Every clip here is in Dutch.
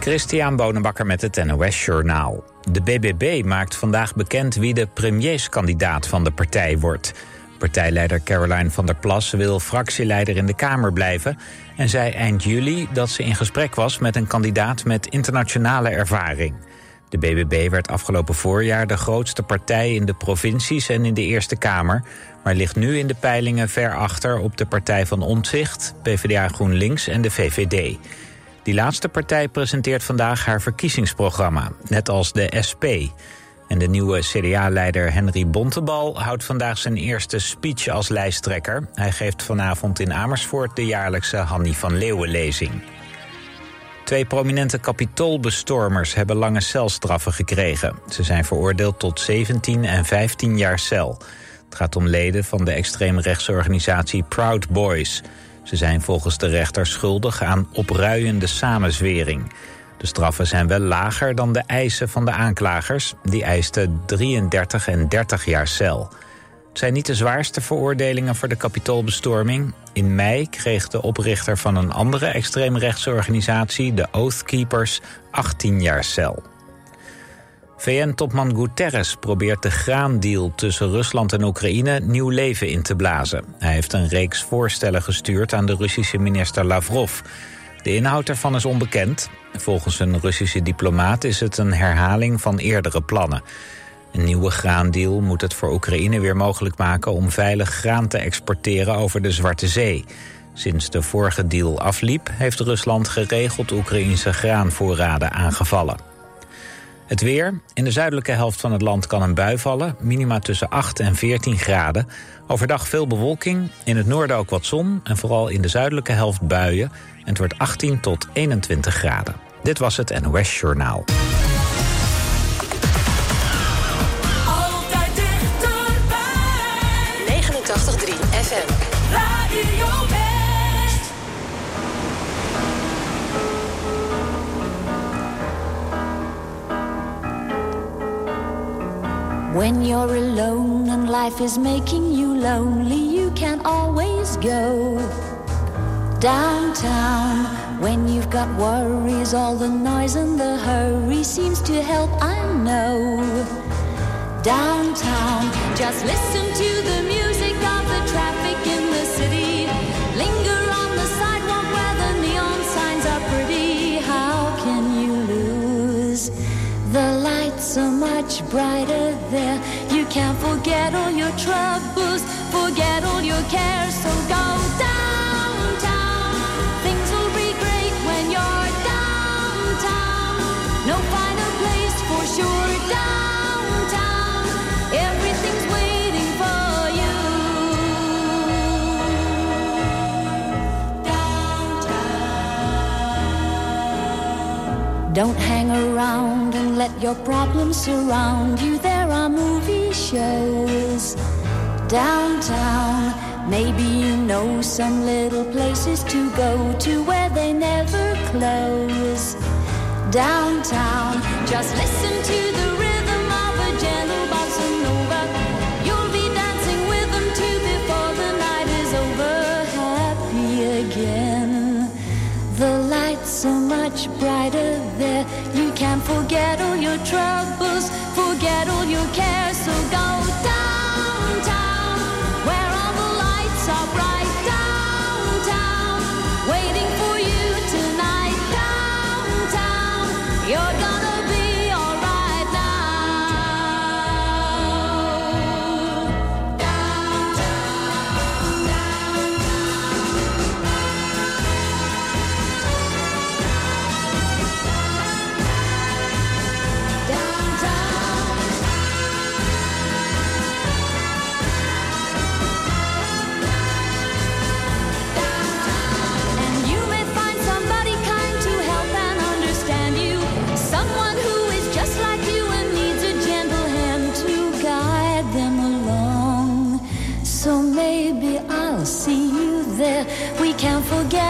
Christian Bonenbakker met het NOS Journaal. De BBB maakt vandaag bekend wie de premierskandidaat van de partij wordt. Partijleider Caroline van der Plas wil fractieleider in de Kamer blijven... en zei eind juli dat ze in gesprek was met een kandidaat met internationale ervaring. De BBB werd afgelopen voorjaar de grootste partij in de provincies en in de Eerste Kamer... maar ligt nu in de peilingen ver achter op de Partij van Omtzigt, PvdA GroenLinks en de VVD... Die laatste partij presenteert vandaag haar verkiezingsprogramma, net als de SP. En de nieuwe CDA-leider Henry Bontebal houdt vandaag zijn eerste speech als lijsttrekker. Hij geeft vanavond in Amersfoort de jaarlijkse Hanny van Leeuwen-lezing. Twee prominente kapitoolbestormers hebben lange celstraffen gekregen. Ze zijn veroordeeld tot 17 en 15 jaar cel. Het gaat om leden van de extreemrechtse organisatie Proud Boys... Ze zijn volgens de rechter schuldig aan opruiende samenzwering. De straffen zijn wel lager dan de eisen van de aanklagers. Die eisten 33 en 30 jaar cel. Het zijn niet de zwaarste veroordelingen voor de kapitoolbestorming. In mei kreeg de oprichter van een andere extreemrechtse organisatie, de Oath Keepers, 18 jaar cel. VN-topman Guterres probeert de graandeal tussen Rusland en Oekraïne nieuw leven in te blazen. Hij heeft een reeks voorstellen gestuurd aan de Russische minister Lavrov. De inhoud ervan is onbekend. Volgens een Russische diplomaat is het een herhaling van eerdere plannen. Een nieuwe graandeal moet het voor Oekraïne weer mogelijk maken om veilig graan te exporteren over de Zwarte Zee. Sinds de vorige deal afliep, heeft Rusland geregeld Oekraïnse graanvoorraden aangevallen. Het weer. In de zuidelijke helft van het land kan een bui vallen. Minima tussen 8 en 14 graden. Overdag veel bewolking. In het noorden ook wat zon. En vooral in de zuidelijke helft buien. En het wordt 18 tot 21 graden. Dit was het NOS Journaal. When you're alone and life is making you lonely, you can always go downtown. When you've got worries, all the noise and the hurry seems to help, I know. Downtown, just listen to the music much brighter there. You can't forget all your troubles, forget all your cares. So go Don't hang around and let your problems surround you. There are movie shows downtown. Maybe you know some little places to go to where they never close. Downtown, just listen to the much brighter there. You can forget all your troubles, forget all your cares. So go downtown, can't forget.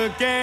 again.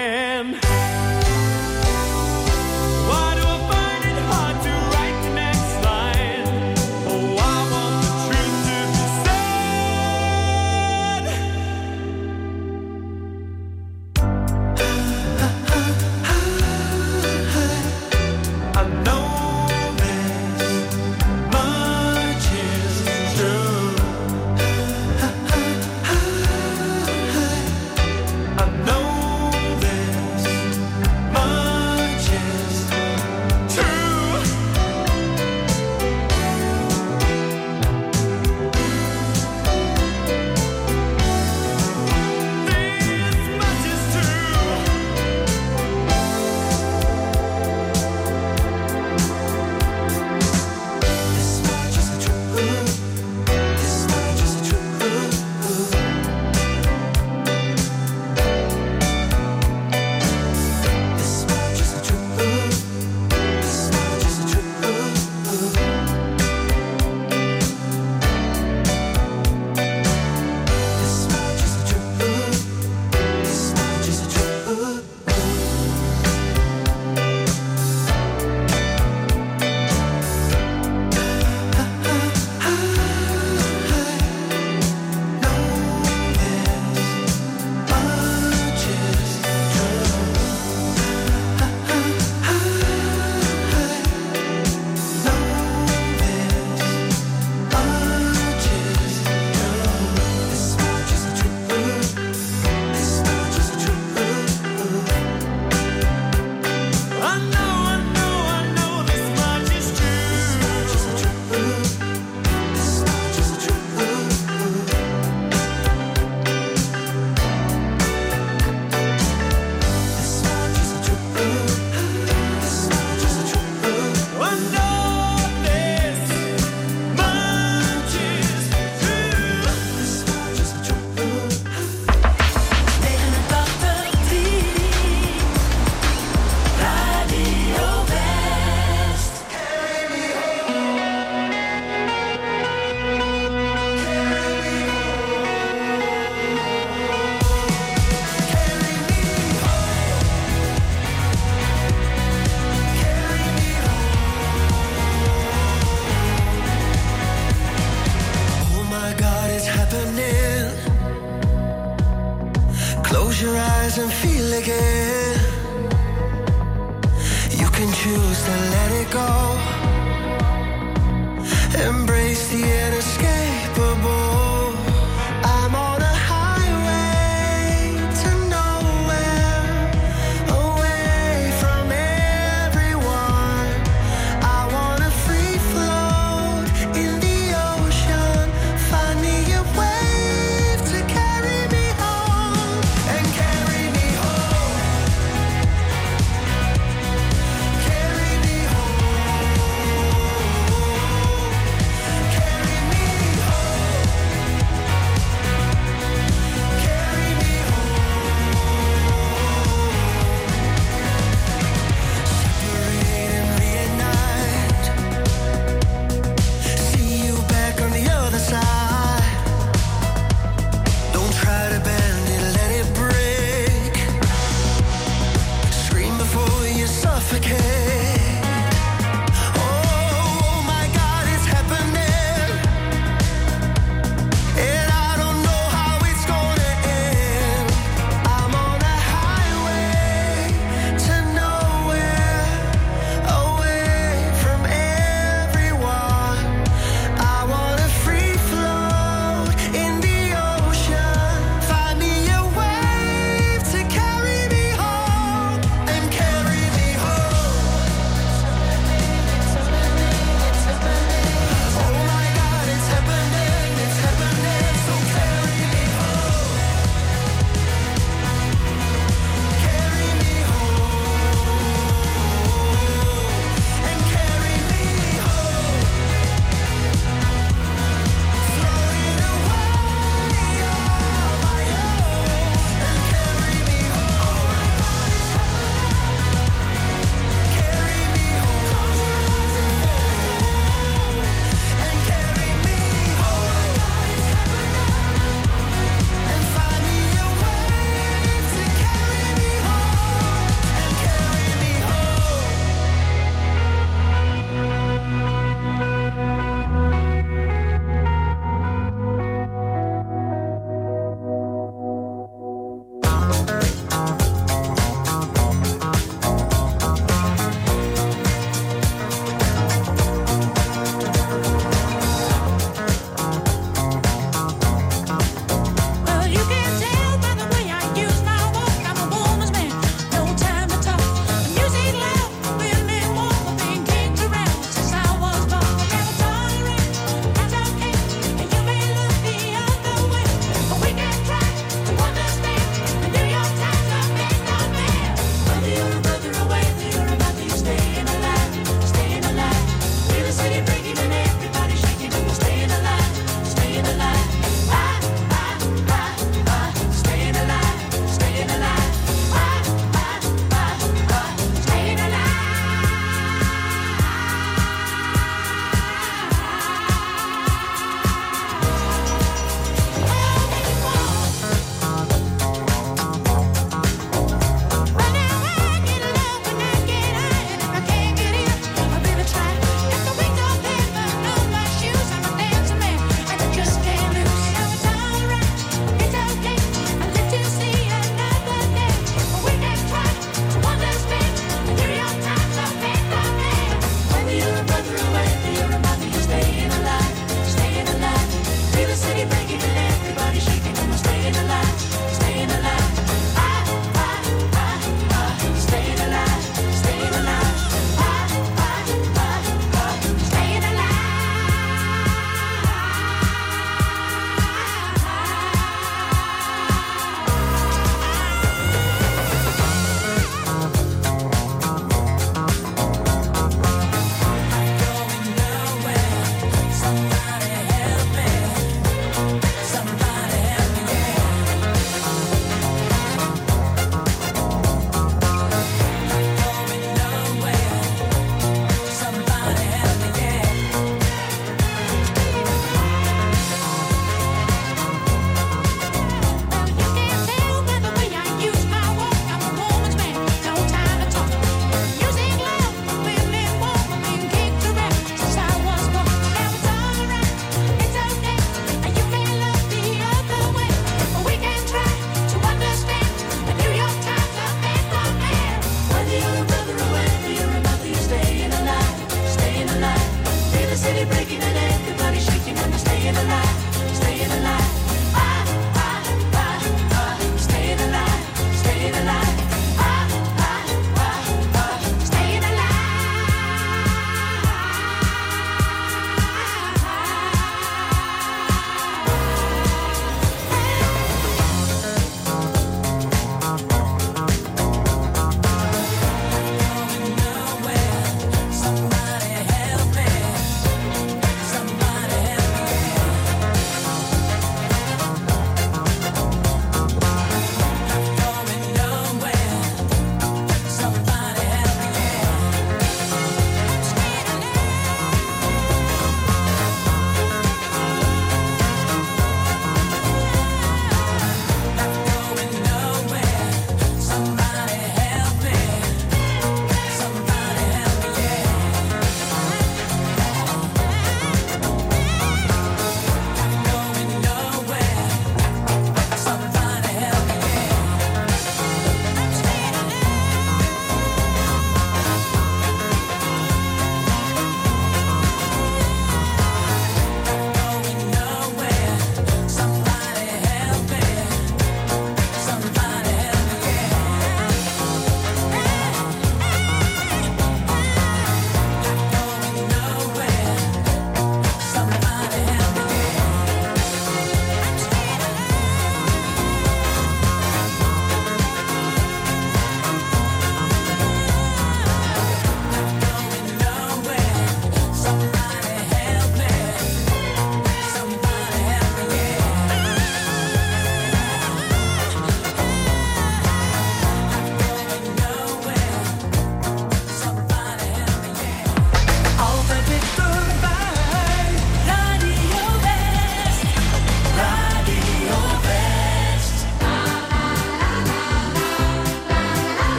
City breaking and everybody shaking and they're staying alive.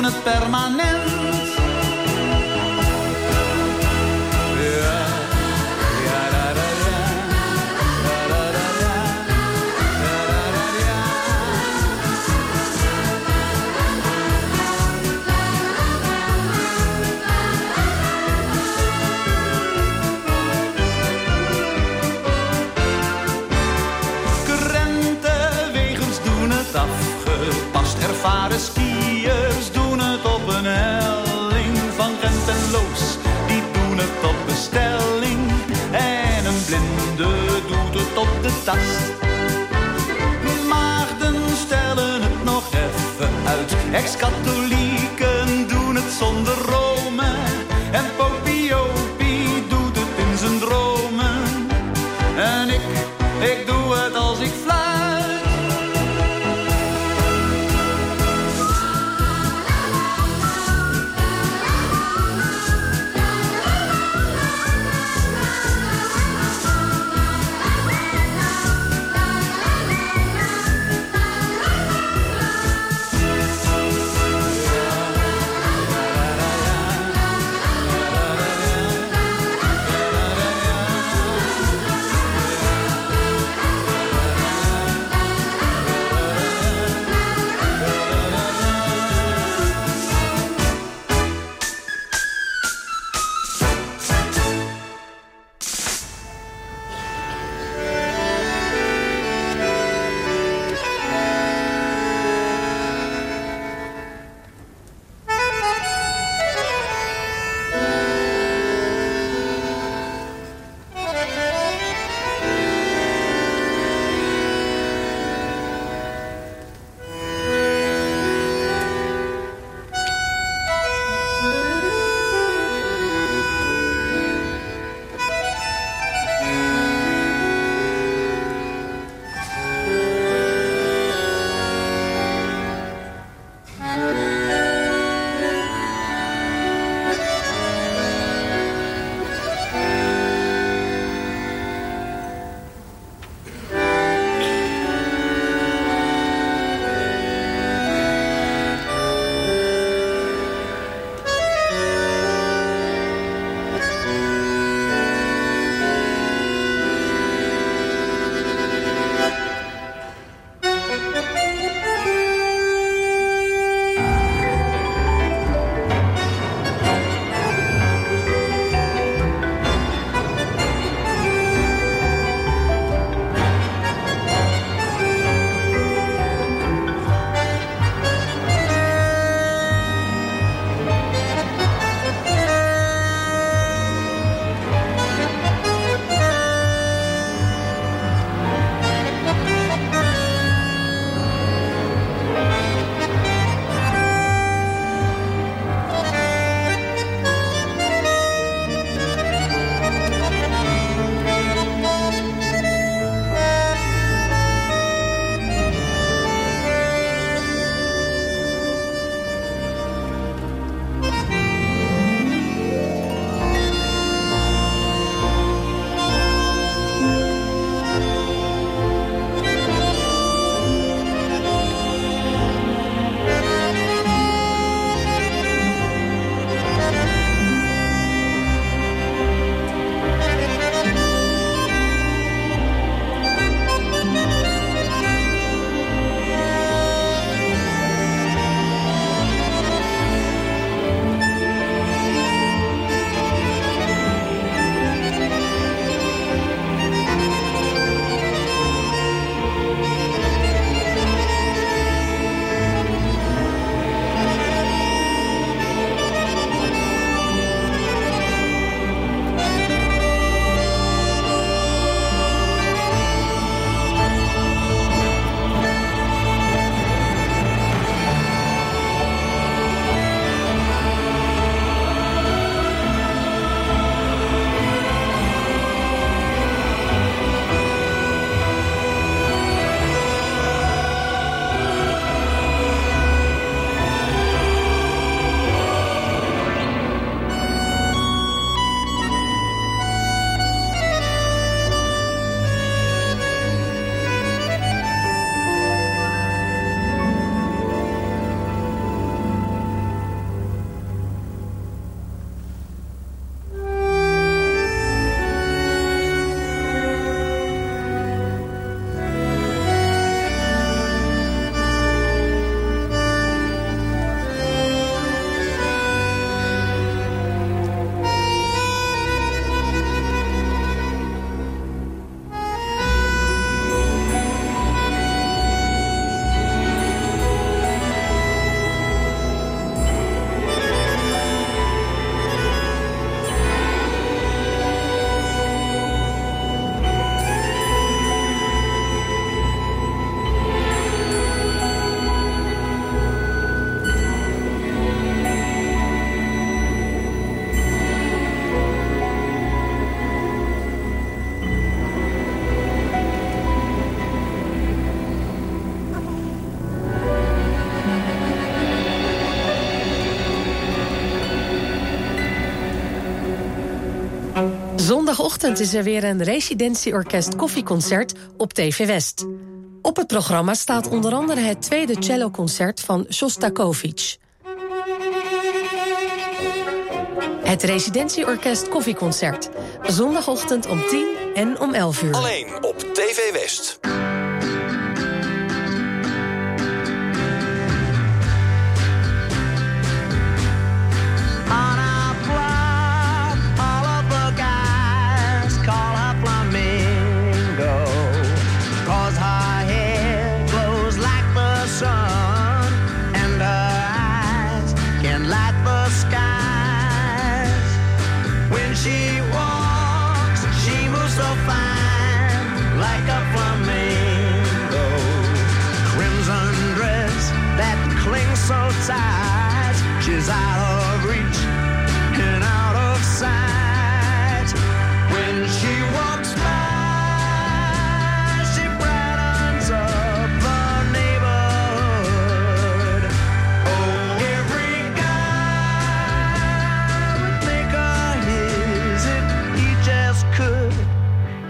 permanent. tas. Maagden stellen het nog even uit, ex-katholieken doen het zonder rood. zondagochtend is er weer een residentieorkest koffieconcert op TV West. Op het programma staat onder andere het tweede celloconcert van Shostakovich. Het residentieorkest koffieconcert. Zondagochtend om 10 en om 11 uur. Alleen op TV West.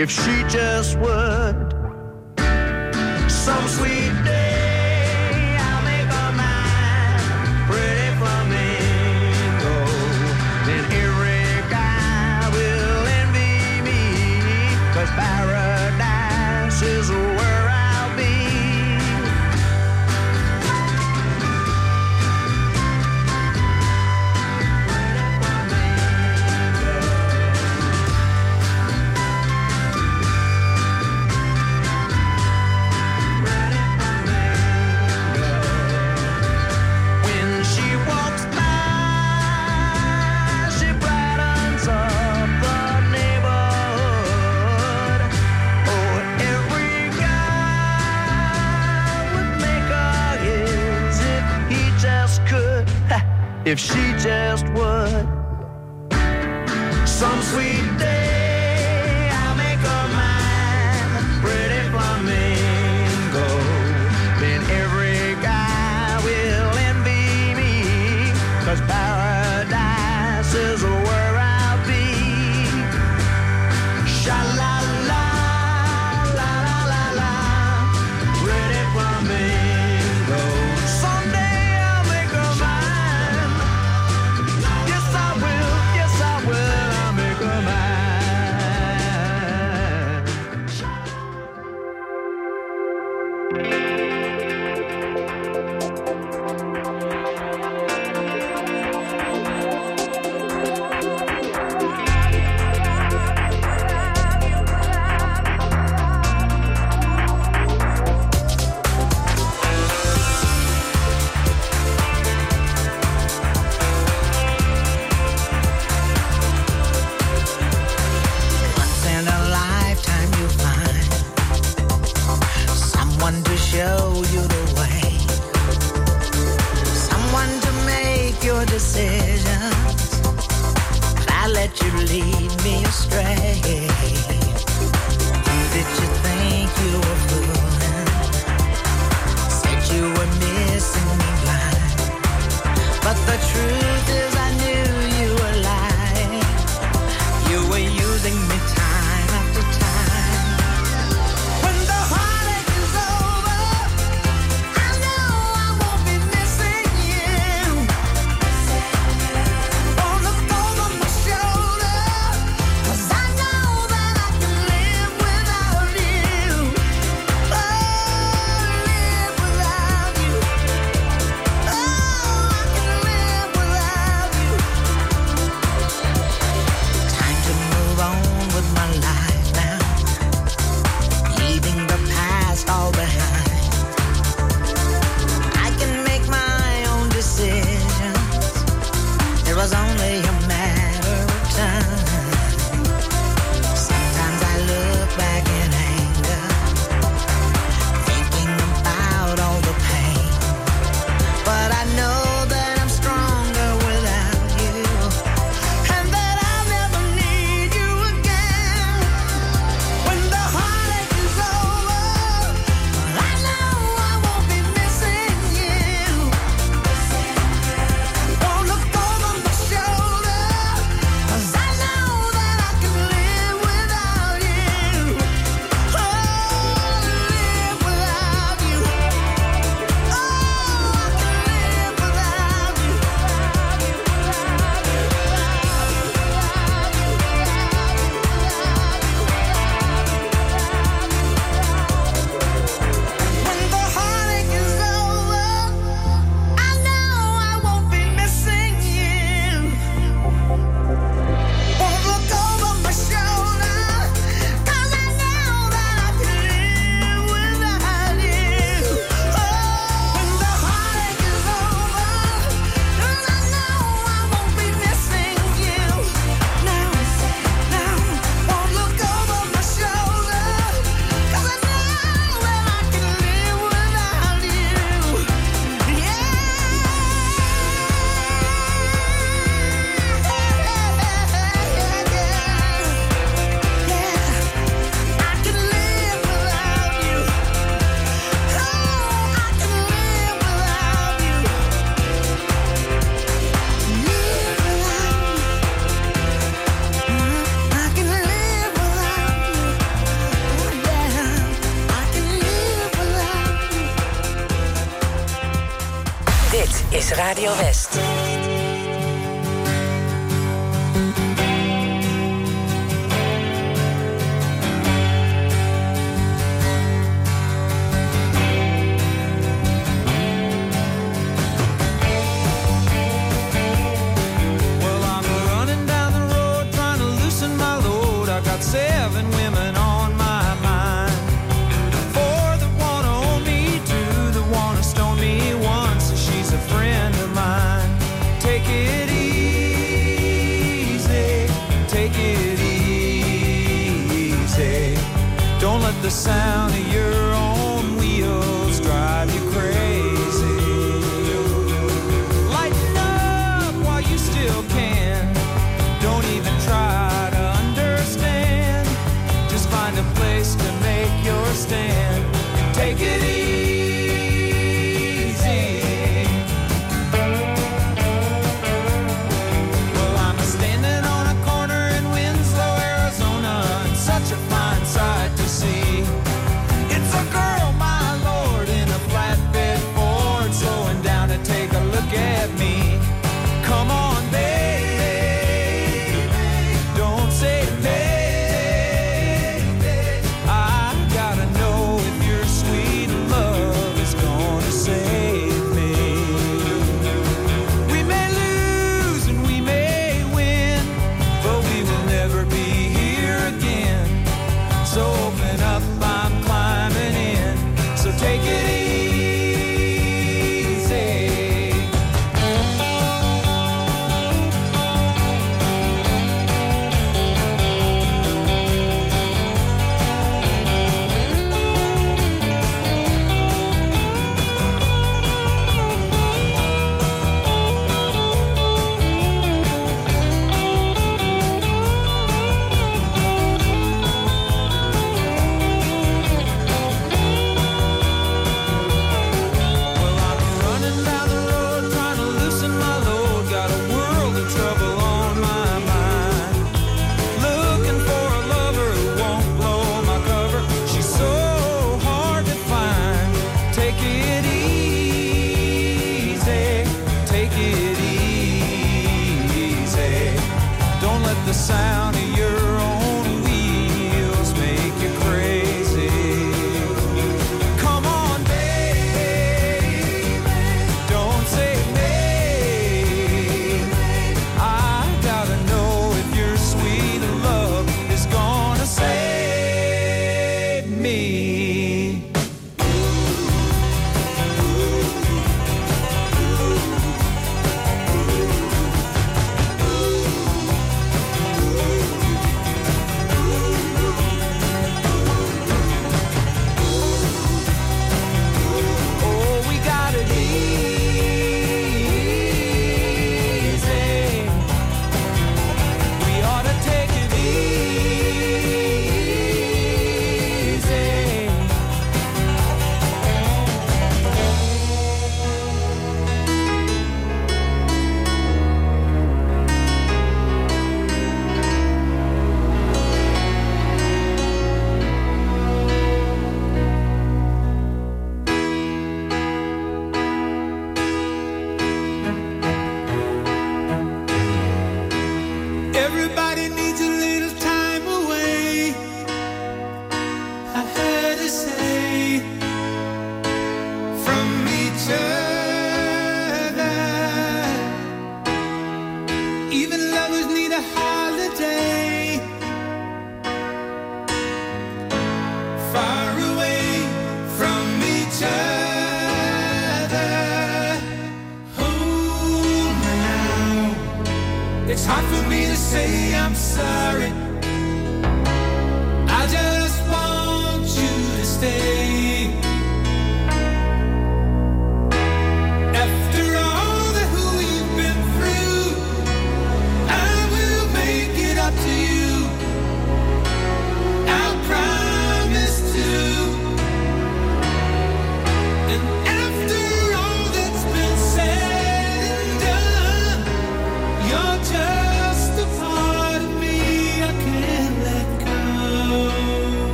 if she just would. Some sweet. show you the way. Someone to make your decisions. I let you lead me astray. Who did you think you were fooling? Said you were missing me blind. But the truth is the sound of your own wheels drive you crazy.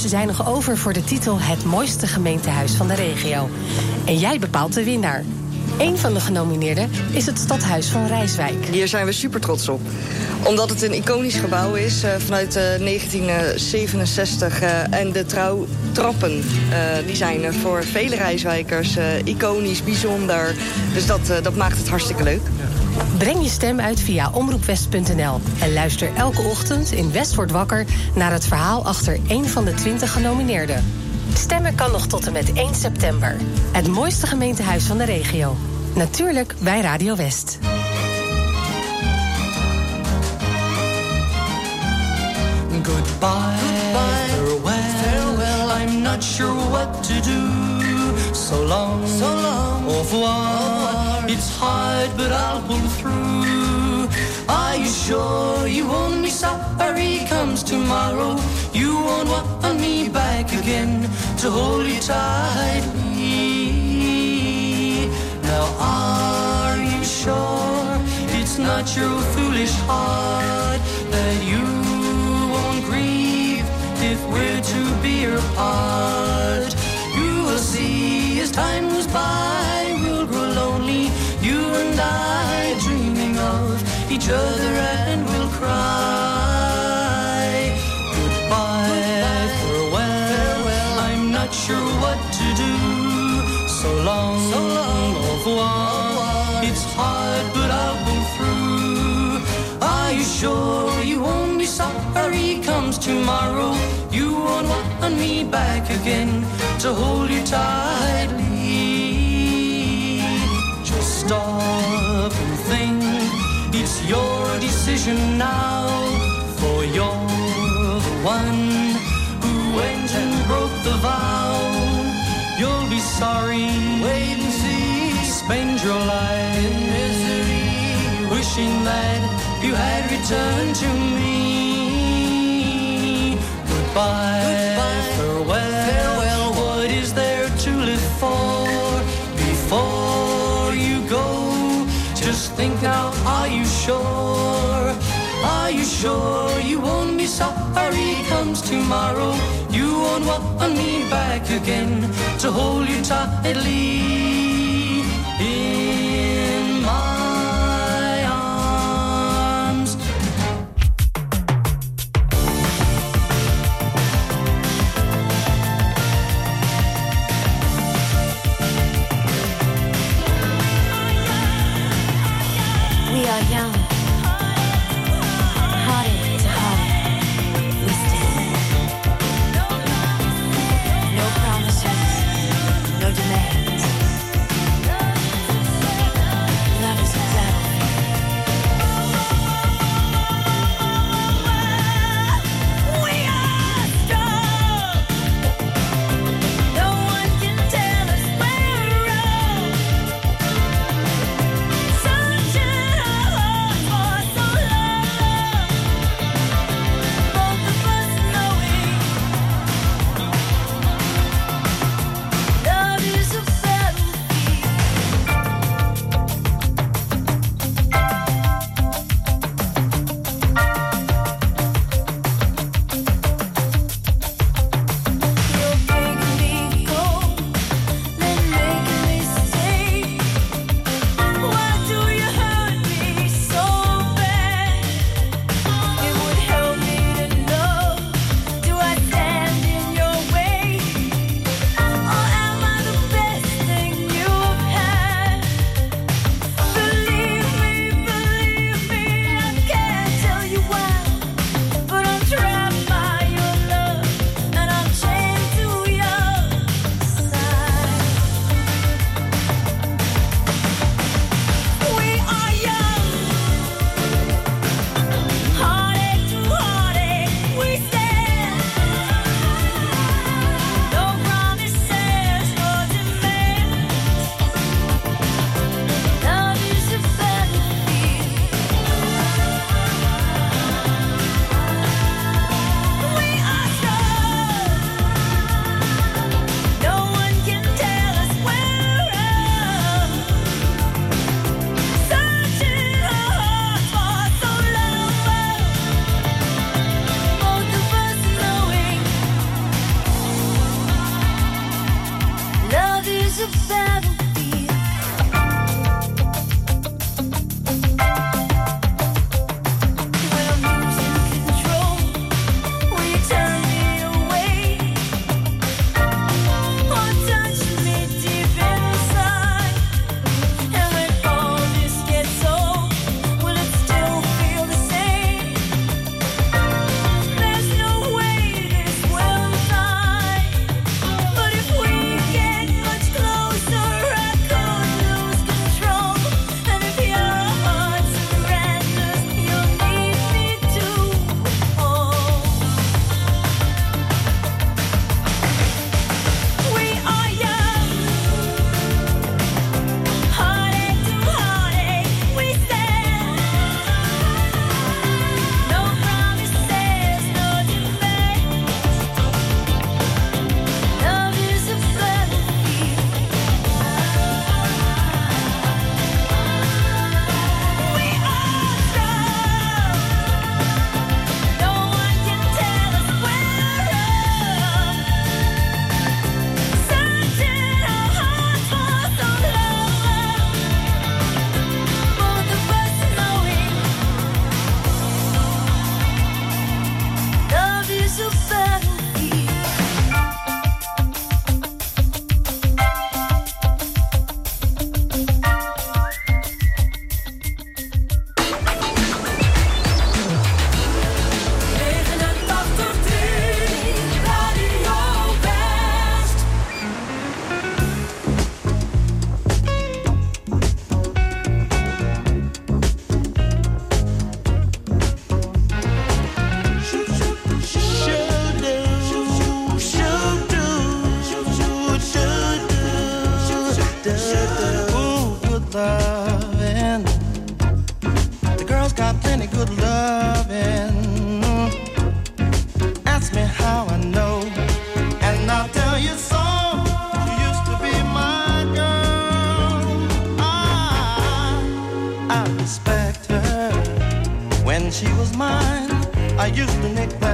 Kanshebbers zijn nog over voor de titel Het mooiste gemeentehuis van de regio. En jij bepaalt de winnaar. Een van de genomineerden is het Stadhuis van Rijswijk. Hier zijn we super trots op. Omdat het een iconisch gebouw is eh, vanuit eh, 1967. eh, en de trouwtrappen eh, die zijn eh, voor vele Rijswijkers eh, iconisch, bijzonder. Dus dat, eh, dat maakt het hartstikke leuk. Breng je stem uit via omroepwest.nl en luister elke ochtend in West wordt wakker naar het verhaal achter één van de 20 genomineerden. Stemmen kan nog tot en met 1 september. Het mooiste gemeentehuis van de regio. Natuurlijk bij Radio West. Goodbye, farewell, farewell. I'm not sure what to do. So long, so long. Au revoir. It's hard, but I'll pull through. Are you sure you won't be sorry comes tomorrow? You won't want me back again to hold you tightly. Now, are you sure it's not your foolish heart that you won't grieve if we're to be apart? You will see as time goes by, each other and we'll cry. Goodbye, farewell, farewell. I'm not sure what to do. So long, so long, au revoir. It's hard, but I'll pull through. Are you sure you won't be sorry comes tomorrow? You won't want me back again to hold you tightly. Decision now, for you're the one who went and broke the vow. You'll be sorry. Wait and see. Spend your life in misery, wishing that you had returned to me. Goodbye, farewell, farewell. What is there to live for before you go? Just think now. Are you sure? Are you sure you won't be sorry comes tomorrow? You won't want me back again to hold you tightly in the ooh, good. The girls got plenty good loving. Ask me how I know, and I'll tell you so. You used to be my girl. I respect her when she was mine. I used to neglect.